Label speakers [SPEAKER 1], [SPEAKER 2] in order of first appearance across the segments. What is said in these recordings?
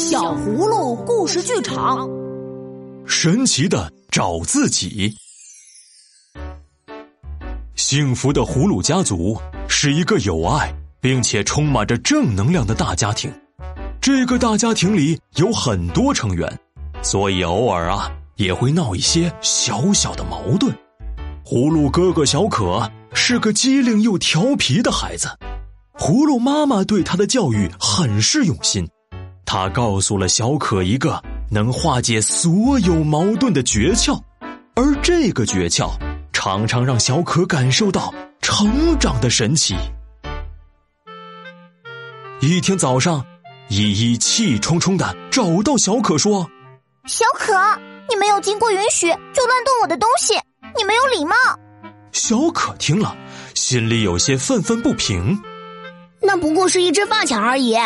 [SPEAKER 1] 小葫芦故事剧场，
[SPEAKER 2] 神奇的找自己。幸福的葫芦家族是一个有爱并且充满着正能量的大家庭。这个大家庭里有很多成员，所以偶尔啊也会闹一些小小的矛盾。葫芦哥哥小可是个机灵又调皮的孩子，葫芦妈妈对他的教育很是用心。他告诉了小可一个能化解所有矛盾的诀窍，而这个诀窍常常让小可感受到成长的神奇。一天早上，依依气冲冲的找到小可说：“
[SPEAKER 3] 小可，你没有经过允许就乱动我的东西，你没有礼貌。”
[SPEAKER 2] 小可听了，心里有些愤愤不平。
[SPEAKER 3] 那不过是一只发卡而已。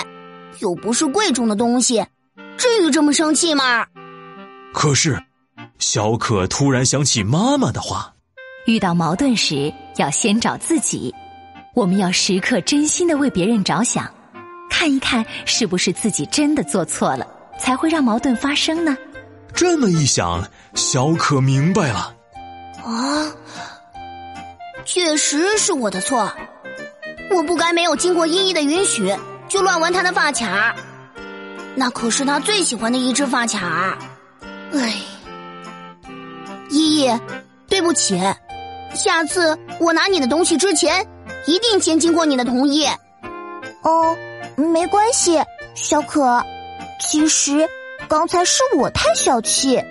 [SPEAKER 3] 又不是贵重的东西，至于这么生气吗？
[SPEAKER 2] 可是，小可突然想起妈妈的话：
[SPEAKER 4] 遇到矛盾时要先找自己。我们要时刻真心的为别人着想，看一看是不是自己真的做错了，才会让矛盾发生呢？
[SPEAKER 2] 这么一想，小可明白了。
[SPEAKER 3] 啊，确实是我的错，我不该没有经过依依的允许。就乱玩他的发卡，那可是他最喜欢的一只发卡。哎，依依，对不起，下次我拿你的东西之前，一定先经过你的同意。
[SPEAKER 5] 哦，没关系，小可，其实刚才是我太小气。
[SPEAKER 3] 呵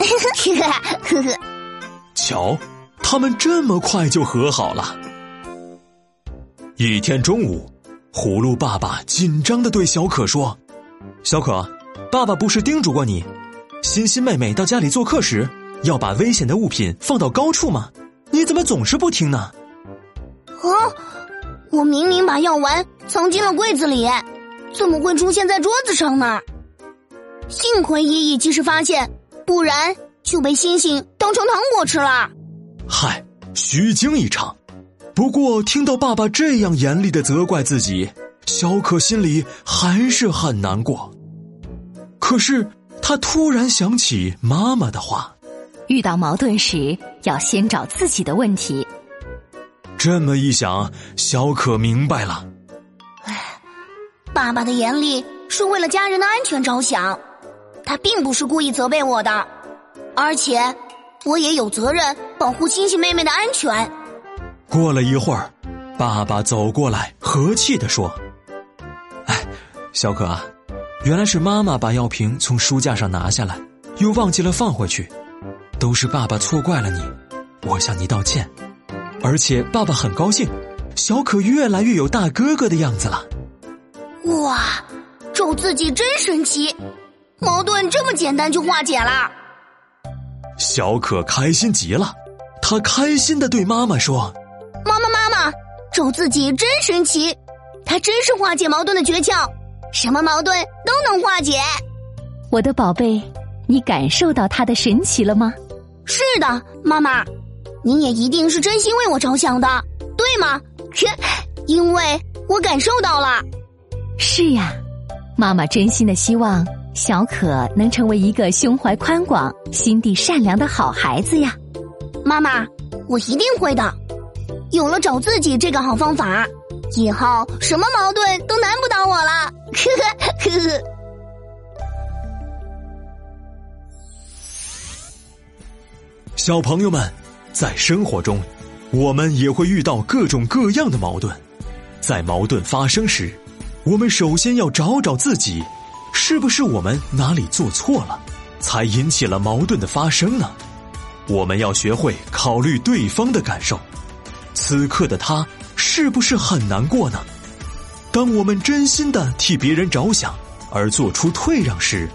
[SPEAKER 3] 呵呵呵，
[SPEAKER 2] 瞧，他们这么快就和好了。一天中午。葫芦爸爸紧张的对小可说：“小可，爸爸不是叮嘱过你，欣欣妹妹到家里做客时要把危险的物品放到高处吗？你怎么总是不听呢？”
[SPEAKER 3] 啊！我明明把药丸藏进了柜子里，怎么会出现在桌子上呢？幸亏依依及时发现，不然就被星星当成糖果吃了。
[SPEAKER 2] 嗨，虚惊一场。不过，听到爸爸这样严厉的责怪自己，小可心里还是很难过。可是，他突然想起妈妈的话：
[SPEAKER 4] 遇到矛盾时要先找自己的问题。
[SPEAKER 2] 这么一想，小可明白了。
[SPEAKER 3] 唉，爸爸的严厉是为了家人的安全着想，他并不是故意责备我的，而且我也有责任保护星星妹妹的安全。
[SPEAKER 2] 过了一会儿，爸爸走过来，和气的说：“哎，小可啊，原来是妈妈把药瓶从书架上拿下来，又忘记了放回去，都是爸爸错怪了你，我向你道歉。而且爸爸很高兴，小可越来越有大哥哥的样子了。
[SPEAKER 3] 哇，咒自己真神奇，矛盾这么简单就化解了。
[SPEAKER 2] 小可开心极了，他开心的对妈妈说。”
[SPEAKER 3] 妈妈，妈妈，咒自己真神奇，它真是化解矛盾的诀窍，什么矛盾都能化解。
[SPEAKER 4] 我的宝贝，你感受到它的神奇了吗？
[SPEAKER 3] 是的，妈妈，你也一定是真心为我着想的，对吗？因为我感受到了。
[SPEAKER 4] 是呀，妈妈真心的希望小可能成为一个胸怀宽广、心地善良的好孩子呀。
[SPEAKER 3] 妈妈，我一定会的。有了找自己这个好方法，以后什么矛盾都难不倒我了。呵呵呵呵。
[SPEAKER 2] 小朋友们，在生活中，我们也会遇到各种各样的矛盾。在矛盾发生时，我们首先要找找自己，是不是我们哪里做错了，才引起了矛盾的发生呢？我们要学会考虑对方的感受。此刻的他是不是很难过呢？当我们真心的替别人着想而做出退让时，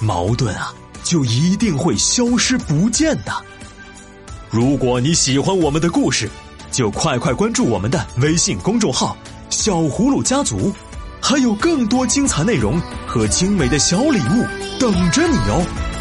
[SPEAKER 2] 矛盾啊就一定会消失不见的。如果你喜欢我们的故事，就快快关注我们的微信公众号“小葫芦家族”，还有更多精彩内容和精美的小礼物等着你哦。